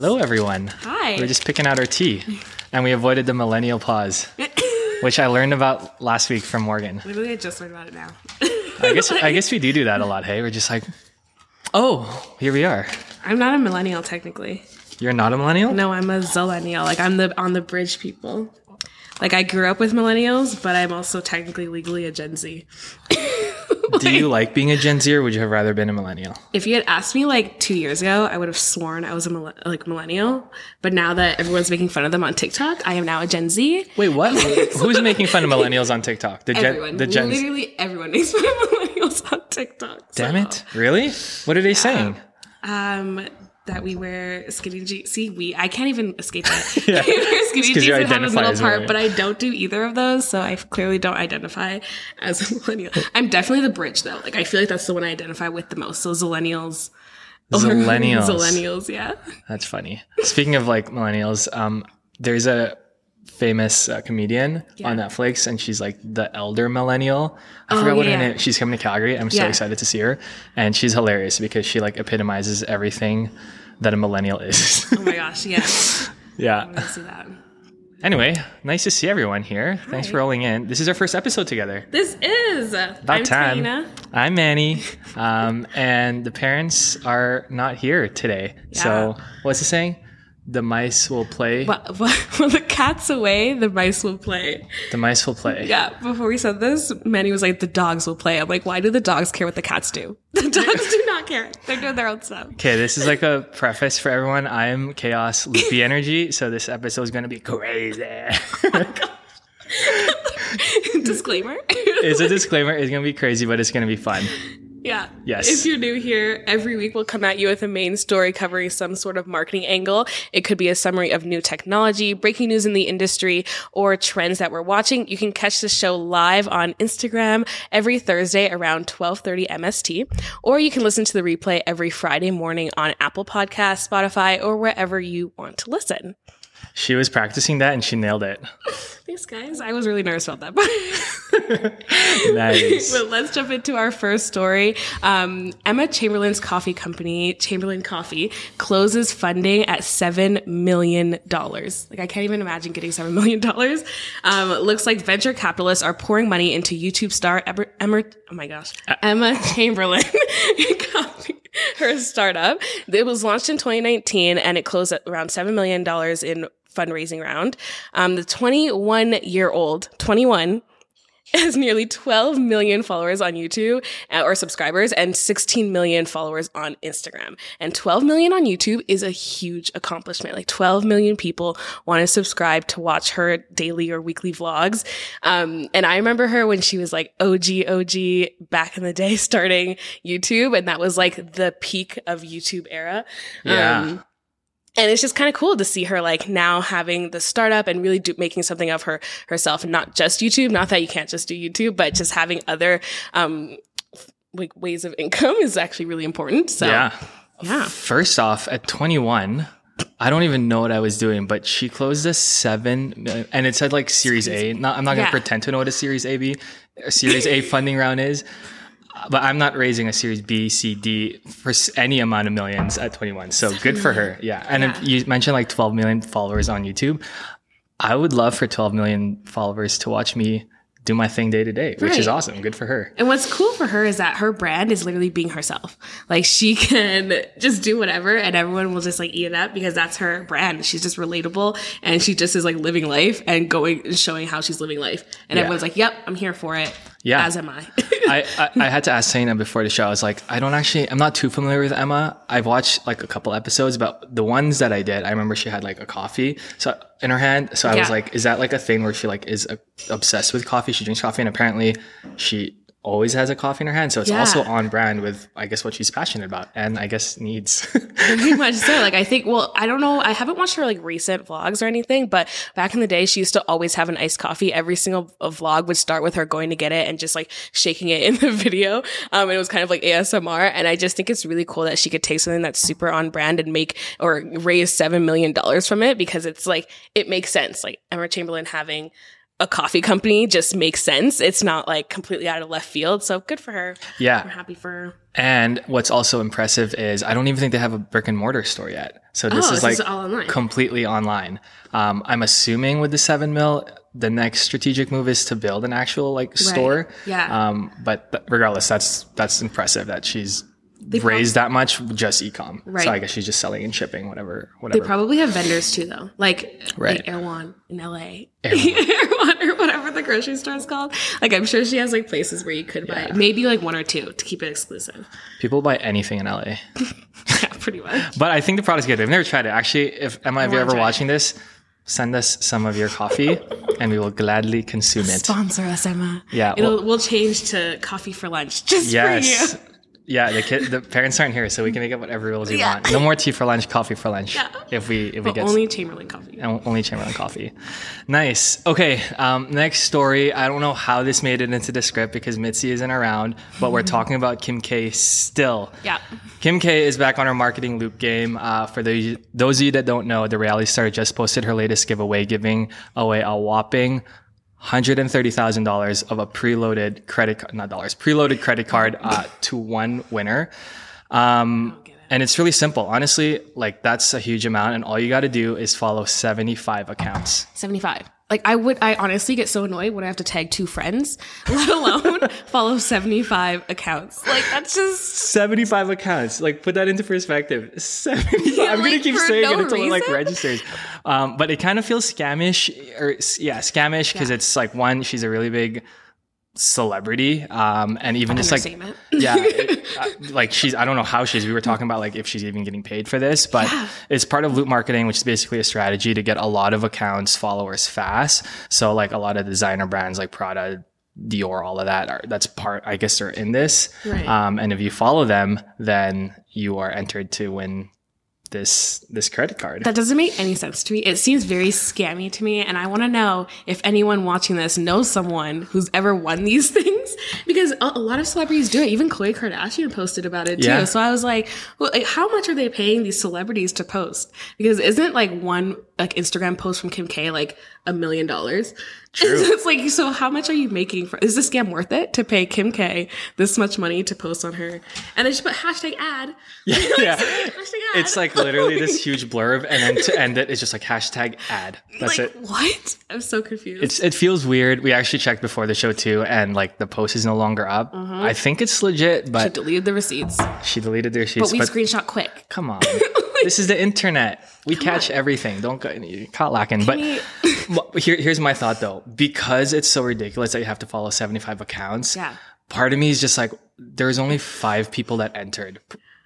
Hello, everyone. Hi. We are just picking out our tea, and we avoided the millennial pause, which I learned about last week from Morgan. Literally, I just learned about it now. I guess I guess we do do that a lot. Hey, we're just like, oh, here we are. I'm not a millennial technically. You're not a millennial. No, I'm a zillennial. Like I'm the on the bridge people. Like I grew up with millennials, but I'm also technically legally a Gen Z. do you like being a Gen Z, or would you have rather been a millennial? If you had asked me like two years ago, I would have sworn I was a like millennial. But now that everyone's making fun of them on TikTok, I am now a Gen Z. Wait, what? Who's making fun of millennials on TikTok? The Everyone, the Gen. literally everyone makes fun of millennials on TikTok. Damn it! Really? What are they saying? Um, that we wear skinny jeans. See, we I can't even escape that. Yeah. we wear skinny jeans and have a middle part, but I don't do either of those, so I clearly don't identify as a millennial. I'm definitely the bridge though. Like I feel like that's the one I identify with the most. So millennials. or Zillennials. Zillennials, yeah. That's funny. Speaking of like millennials, um, there's a famous uh, comedian on Netflix, and she's like the elder millennial. I forgot what Oh, yeah, her yeah. name. She's coming to Calgary. I'm so Yeah. excited to see her, and she's hilarious because she like epitomizes everything that a millennial is. Oh my gosh, yeah. yeah. I see that. Anyway, nice to see everyone here. Thanks for rolling in. This is our first episode together. This is About I'm time. Taina. I'm Manny, um, and the parents are not here today. So, what's the saying? The mice will play. When the cat's away, the mice will play. The mice will play. Yeah, before we said this, Manny was like, the dogs will play. I'm like, why do the dogs care what the cats do? The dogs do not care. They're doing their own stuff. Okay, this is like a preface for everyone. I'm chaos, loopy energy, so this episode is going to be crazy. Disclaimer. it's a disclaimer. It's going to be crazy, but it's going to be fun. Yeah. Yes. If you're new here, every week we'll come at you with a main story covering some sort of marketing angle. It could be a summary of new technology, breaking news in the industry, or trends that we're watching. You can catch the show live on Instagram every Thursday around 12:30 MST, or you can listen to the replay every Friday morning on Apple Podcasts, Spotify, or wherever you want to listen. She was practicing that and she nailed it. Thanks, guys. I was really nervous about that. Nice. but let's jump into our first story. Um, Emma Chamberlain's coffee company, Chamberlain Coffee, closes funding at $7 million. Like, I can't even imagine getting $7 million. Um, looks like venture capitalists are pouring money into YouTube star Emma, oh my gosh, Emma Chamberlain Coffee. Her startup. It was launched in 2019 and it closed at around $7 million in fundraising round. Um, the 21 year old, 21, has nearly 12 million followers on YouTube uh, or subscribers and 16 million followers on Instagram. And 12 million on YouTube is a huge accomplishment. Like 12 million people want to subscribe to watch her daily or weekly vlogs. Um, and I remember her when she was like OG, OG back in the day starting YouTube. And that was like the peak of YouTube era. Yeah. Um, and it's just kind of cool to see her like now having the startup and really do, making something of her herself and not just youtube not that you can't just do youtube but just having other um like ways of income is actually really important so yeah. yeah First off, at 21, I don't even know what I was doing, but she closed a seven, and it said like Series A. Not, I'm not going to Yeah. pretend to know what a Series A B, a Series A funding round is, but I'm not raising a Series B, C, D for any amount of millions at 21. So good for her. Yeah, and if you mentioned like 12 million followers on YouTube. I would love for 12 million followers to watch me do my thing day to day, which is awesome. Good for her. And what's cool for her is that her brand is literally being herself. Like she can just do whatever and everyone will just like eat it up because that's her brand. She's just relatable and she just is like living life and going and showing how she's living life. And Yeah. everyone's like, yep, I'm here for it. Yeah. As am I. I, I, I had to ask Taina before the show. I was like, I don't actually, I'm not too familiar with Emma. I've watched like a couple episodes, but the ones that I did, I remember she had like a coffee so in her hand. So I was like, is that like a thing where she like is uh, obsessed with coffee? She drinks coffee, and apparently she always has a coffee in her hand. So it's Yeah. also on brand with, I guess, what she's passionate about and I guess needs. Pretty much so. Like I think, well, I don't know. I haven't watched her like recent vlogs or anything, but back in the day, she used to always have an iced coffee. Every single vlog would start with her going to get it and just like shaking it in the video. Um, and it was kind of like ASMR. And I just think it's really cool that she could take something that's super on brand and make or raise seven million dollars from it because it's like it makes sense. Like Emma Chamberlain having a coffee company just makes sense. It's not like completely out of left field. So good for her. Yeah. I'm happy for her. And what's also impressive is I don't even think they have a brick and mortar store yet. So this Oh, is this like is online. completely online. Um, I'm assuming with the seven mil, the next strategic move is to build an actual like store. Yeah. Um, but th- regardless, that's that's impressive that she's raised that much just ecom. Right. So I guess she's just selling and shipping whatever Whatever. They probably have vendors too, though, like, Right. like Erewhon in LA, Erewhon or whatever the grocery store is called. Like, I'm sure she has like places where you could buy maybe like one or two to keep it exclusive. People buy anything in LA. yeah, pretty much. But I think the product's good. I've never tried it. Actually, if Emma, if you're ever try it. watching this, send us some of your coffee and we will gladly consume it. Sponsor us, Emma. Yeah, It'll, we'll change to coffee for lunch just Yes. for you. Yeah, the kid, the parents aren't here, so we can make up whatever rules we Yeah. want. No more tea for lunch, coffee for lunch. Yeah. If we if we get only Chamberlain coffee. and only Chamberlain coffee. Nice. Okay. Um, next story. I don't know how this made it into the script because Mitzi isn't around, but we're talking about Kim K still. Yeah. Kim K is back on her marketing loop game. Uh, for those those of you that don't know, the reality star just posted her latest giveaway, giving away a whopping hundred and thirty thousand dollars of a preloaded credit card, not dollars, preloaded credit card uh, to one winner. Um, and it's really simple, honestly. Like that's a huge amount, and all you got to do is follow seventy five accounts. 75. Like I would, I honestly get so annoyed when I have to tag two friends, let alone follow 75 accounts. Like that's just, 75 accounts. Like, put that into perspective. 75. Yeah, I'm going to keep saying no it until it like reason? registers. Um, but it kind of feels scamish or yeah, scamish because it's like one, she's a really big celebrity. Um, and even just like, yeah, it- uh, like she's, I don't know how she's, we were talking about like if she's even getting paid for this, but it's part of loop marketing, which is basically a strategy to get a lot of accounts, followers fast. So like a lot of designer brands like Prada, Dior, all of that are that's part. I guess are in this. Right. Um, and if you follow them, then you are entered to win this this credit card. that doesn't make any sense to me. It seems very scammy to me. And I want to know if anyone watching this knows someone who's ever won these things because a, a lot of celebrities do it. Even Khloe Kardashian posted about it too. Yeah. So I was like, well, like, how much are they paying these celebrities to post? Because isn't like one like Instagram post from Kim K like a million dollars? True. it's like, so how much are you making for, is this scam worth it to pay Kim K this much money to post on her? And then she put hashtag ad. yeah, yeah. Hashtag ad. It's like literally this huge blurb, and then to end it, it's just like hashtag ad. That's like, it. what? I'm so confused. It's it feels weird. We actually checked before the show too, and like the post is no longer up. Uh-huh. I think it's legit, but she deleted the receipts. she deleted their But we But, screenshot quick. come on, this is the internet. We catch everything. Don't go you caught lacking. But here, here's my thought though. Because it's so ridiculous that you have to follow 75 accounts. Yeah. Part of me is just like, there's only five people that entered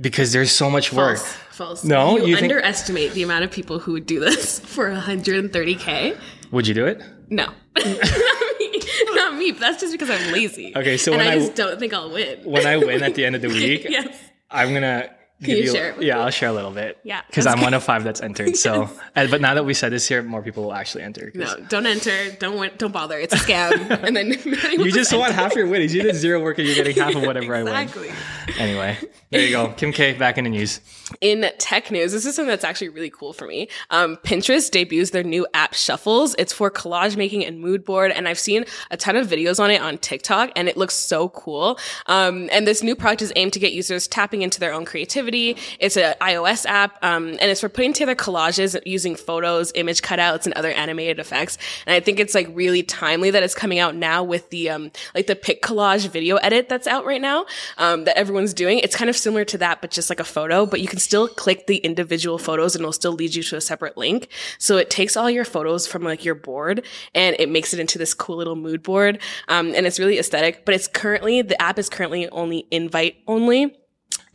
because there's so much work. False. False. No? you, You think- underestimate the amount of people who would do this for 130k. Would you do it? No, not me. Not me. But that's just because I'm lazy. Okay, so and when I, I- just don't think I'll win. When I win at the end of the week, yes. I'm gonna. Give you share it with yeah? I'll share a little bit. Yeah, because I'm one of five that's entered. So, and, but now that we said this here, more people will actually enter. No, don't enter. Don't don't bother. It's a scam. and then You just want half your winnings. You did zero work, and you're getting half of whatever I win. exactly. Anyway, there you go. Kim K back in the news. in tech news, this is something that's actually really cool for me. Um, Pinterest debuts their new app Shuffles. It's for collage making and mood board, and I've seen a ton of videos on it on TikTok, and it looks so cool. Um, and this new product is aimed to get users tapping into their own creativity. It's an iOS app, um, and it's for putting together collages using photos, image cutouts, and other animated effects. And I think it's like really timely that it's coming out now with the um, like the pic collage video edit that's out right now um, that everyone's doing. It's kind of similar to that, but just like a photo. But you can still click the individual photos, and it'll still lead you to a separate link. So it takes all your photos from like your board, and it makes it into this cool little mood board. Um, and it's really aesthetic. But it's currently the app is currently only invite only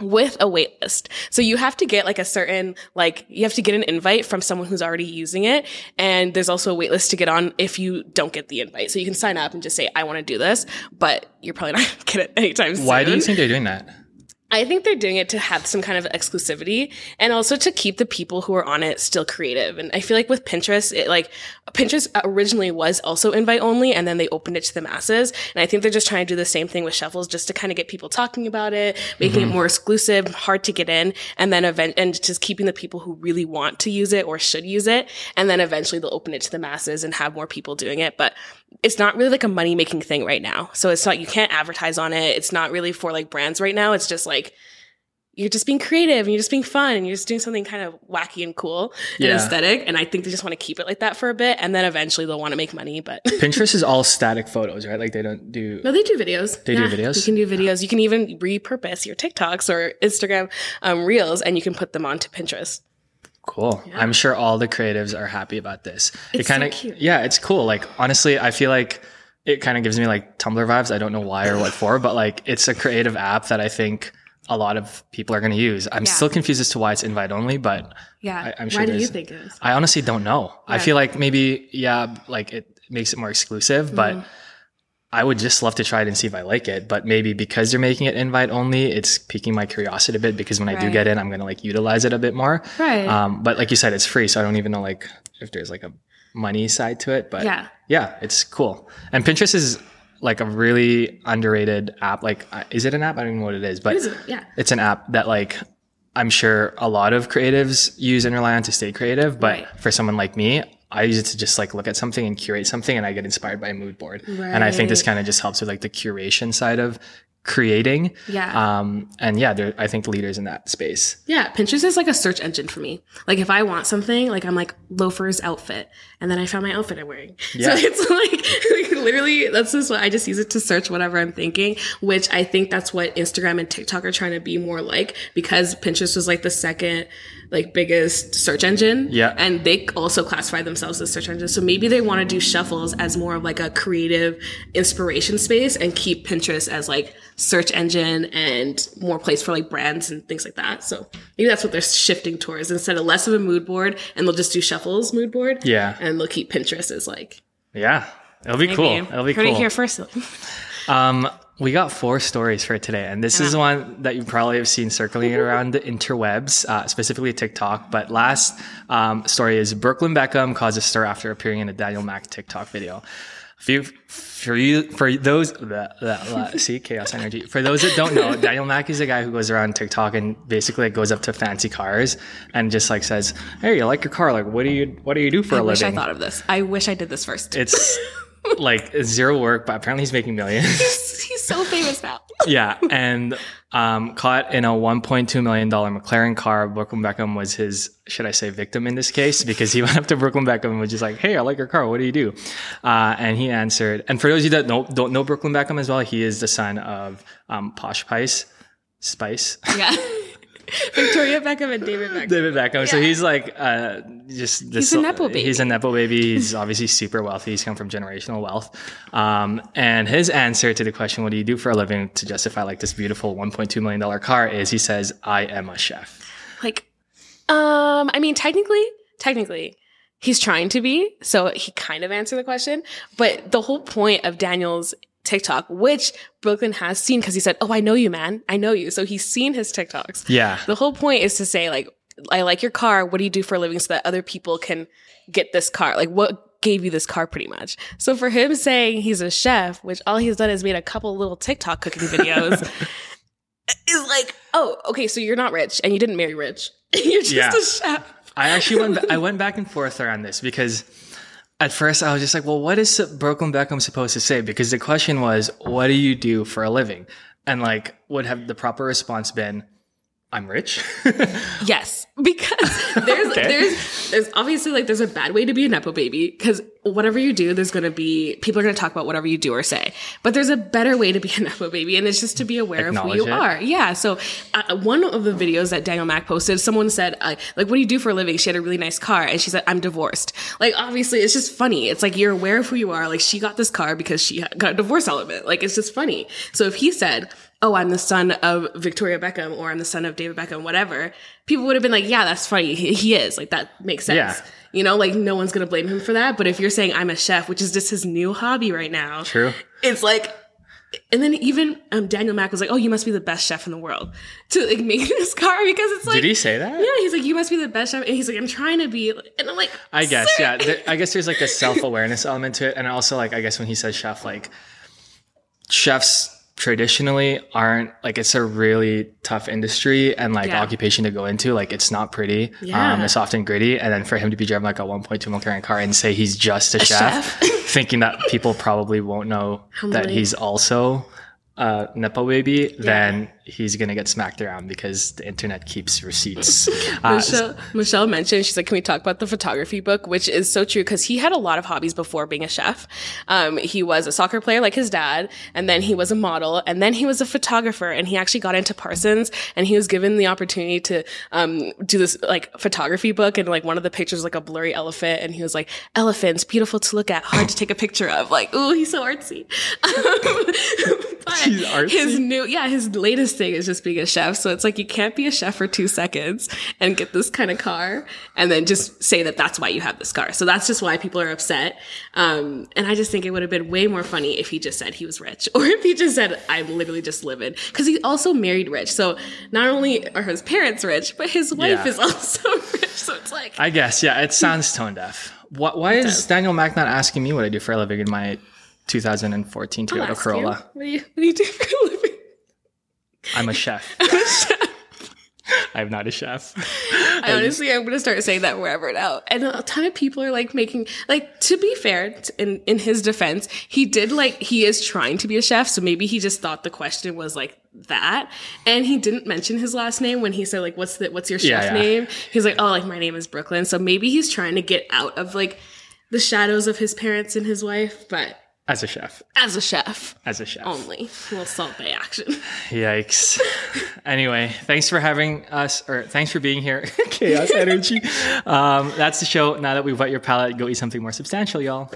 with a wait list. So you have to get like a certain, like, you have to get an invite from someone who's already using it. And there's also a wait list to get on if you don't get the invite. So you can sign up and just say, I want to do this, but you're probably not going to get it anytime soon. Why do you think they're doing that? I think they're doing it to have some kind of exclusivity and also to keep the people who are on it still creative. And I feel like with Pinterest, it like Pinterest originally was also invite only and then they opened it to the masses. And I think they're just trying to do the same thing with shuffles just to kind of get people talking about it, making mm-hmm. it more exclusive, hard to get in, and then event and just keeping the people who really want to use it or should use it. And then eventually they'll open it to the masses and have more people doing it. But it's not really like a money making thing right now. So it's not, you can't advertise on it. It's not really for like brands right now. It's just like, you're just being creative and you're just being fun and you're just doing something kind of wacky and cool yeah. and aesthetic. And I think they just want to keep it like that for a bit. And then eventually they'll want to make money. But Pinterest is all static photos, right? Like they don't do. No, they do videos. They yeah, do videos. You can do videos. You can even repurpose your TikToks or Instagram um, reels and you can put them onto Pinterest. Cool. Yeah. I'm sure all the creatives are happy about this. It's it kind of, so yeah, it's cool. Like honestly, I feel like it kind of gives me like Tumblr vibes. I don't know why or what for, but like it's a creative app that I think a lot of people are going to use. I'm yeah. still confused as to why it's invite only, but yeah, I, am sure. Why do you think it is? I honestly don't know. Yeah. I feel like maybe yeah, like it makes it more exclusive, mm-hmm. but I would just love to try it and see if I like it. But maybe because they're making it invite only, it's piquing my curiosity a bit. Because when right. I do get in, I'm going to like utilize it a bit more. Right. Um, but like you said, it's free, so I don't even know like if there's like a money side to it. But yeah, yeah, it's cool. And Pinterest is like a really underrated app. Like, uh, is it an app? I don't even know what it is, but it? yeah, it's an app that like I'm sure a lot of creatives use and rely on to stay creative. But right. for someone like me, I use it to just like look at something and curate something, and I get inspired by a mood board. Right. And I think this kind of just helps with like the curation side of creating. Yeah. Um, and yeah, they're, I think leaders in that space. Yeah. Pinterest is like a search engine for me. Like if I want something, like I'm like loafers outfit and then I found my outfit I'm wearing. Yeah. So it's like, like literally that's just what I just use it to search whatever I'm thinking, which I think that's what Instagram and TikTok are trying to be more like because Pinterest was like the second like biggest search engine. Yeah. And they also classify themselves as search engines. So maybe they want to do shuffles as more of like a creative inspiration space and keep Pinterest as like search engine and more place for like brands and things like that. So maybe that's what they're shifting towards instead of less of a mood board and they'll just do shuffles mood board. Yeah. And they'll keep Pinterest as like. Yeah. It'll be maybe. cool. It'll be Heard cool. it here first. um, we got four stories for today, and this is one that you probably have seen circling around the interwebs, uh, specifically TikTok. But last um, story is Brooklyn Beckham caused a stir after appearing in a Daniel Mac TikTok video. For you, for you, for those that, see chaos energy. For those that don't know, Daniel Mac is a guy who goes around TikTok and basically goes up to fancy cars and just like says, "Hey, you like your car? Like, what do you what do you do for I a living?" I wish I thought of this. I wish I did this first. It's like zero work, but apparently he's making millions. so famous now. yeah, and um, caught in a 1.2 million dollar McLaren car. Brooklyn Beckham was his, should I say, victim in this case because he went up to Brooklyn Beckham and was just like, "Hey, I like your car. What do you do?" Uh, and he answered. And for those of you that don't, don't know Brooklyn Beckham as well, he is the son of um, Posh Spice. Spice. Yeah. Victoria Beckham and David Beckham. David Beckham. Yeah. So he's like uh, just this. He's a nepo baby. He's a nepo baby. He's obviously super wealthy. He's come from generational wealth. Um, and his answer to the question, "What do you do for a living?" to justify like this beautiful 1.2 million dollar car is he says, "I am a chef." Like, um, I mean, technically, technically. He's trying to be, so he kind of answered the question. But the whole point of Daniel's TikTok, which Brooklyn has seen because he said, Oh, I know you, man. I know you. So he's seen his TikToks. Yeah. The whole point is to say, like, I like your car. What do you do for a living so that other people can get this car? Like, what gave you this car pretty much? So for him saying he's a chef, which all he's done is made a couple little TikTok cooking videos, is like, oh, okay, so you're not rich and you didn't marry rich. you're just yeah. a chef. I actually went, I went back and forth around this because at first I was just like, well, what is Brooklyn Beckham supposed to say? Because the question was, what do you do for a living? And like, would have the proper response been, I'm rich? yes, because there's okay. there's there's obviously like there's a bad way to be a nepo baby because whatever you do, there's going to be people are going to talk about whatever you do or say. But there's a better way to be a nepo baby, and it's just to be aware of who you it. are. Yeah. So uh, one of the videos that Daniel Mac posted, someone said uh, like, "What do you do for a living?" She had a really nice car, and she said, "I'm divorced." Like obviously, it's just funny. It's like you're aware of who you are. Like she got this car because she got a divorce element. Like it's just funny. So if he said oh, I'm the son of Victoria Beckham or I'm the son of David Beckham, whatever, people would have been like, yeah, that's funny. He, he is. Like, that makes sense. Yeah. You know, like, no one's going to blame him for that. But if you're saying I'm a chef, which is just his new hobby right now, true. It's like, and then even um, Daniel Mac was like, "Oh, you must be the best chef in the world to like make this car because it's like." Did he say that? Yeah, he's like, "You must be the best chef," and he's like, "I'm trying to be," and I'm like, I guess, "Sir." yeah. I guess there's like a self awareness element to it, and also like I guess when he says chef, like chefs traditionally aren't like it's a really tough industry and like Yeah. occupation to go into. Like it's not pretty. Yeah. Um, it's often gritty, and then for him to be driving like a 1.2 mil current car and say he's just a, chef, chef. thinking that people probably won't know that many- he's also a nepo baby, then he's gonna get smacked around because the internet keeps receipts. Uh, Michelle, Michelle mentioned, she's like, can we talk about the photography book? Which is so true because he had a lot of hobbies before being a chef. Um, he was a soccer player like his dad, and then he was a model, and then he was a photographer, and he actually got into Parsons, and he was given the opportunity to um, do this like photography book, and like one of the pictures like a blurry elephant, and he was like, elephants, beautiful to look at, hard to take a picture of. Like, ooh, he's so artsy. but He's artsy? his new, yeah, his latest thing is just being a chef. So it's like you can't be a chef for two seconds and get this kind of car and then just say that that's why you have this car. So that's just why people are upset. Um, and I just think it would have been way more funny if he just said he was rich or if he just said, I'm literally just living. Cause he also married rich. So not only are his parents rich, but his wife Yeah. is also rich. So it's like, I guess, yeah, it sounds tone deaf. Why, why is does. Daniel Mac not asking me what I do for a living in my 2014 I'll Toyota Corolla? you, what do you, what do you do for a living? I'm a chef. I'm not a chef. I honestly, I'm gonna start saying that wherever now. And a ton of people are like making, like, to be fair, in in his defense, he did like he is trying to be a chef, so maybe he just thought the question was like that, and he didn't mention his last name when he said like, "What's the what's your chef Yeah, yeah. name?" He's like, "Oh, like my name is Brooklyn." So maybe he's trying to get out of like the shadows of his parents and his wife, but As a chef. as a chef As a chef. only, a little Salt Bae action. Yikes. anyway, thanks for having us, or thanks for being here. Chaos energy. Um, that's the show. Now that we've wet your palate, go eat something more substantial, y'all.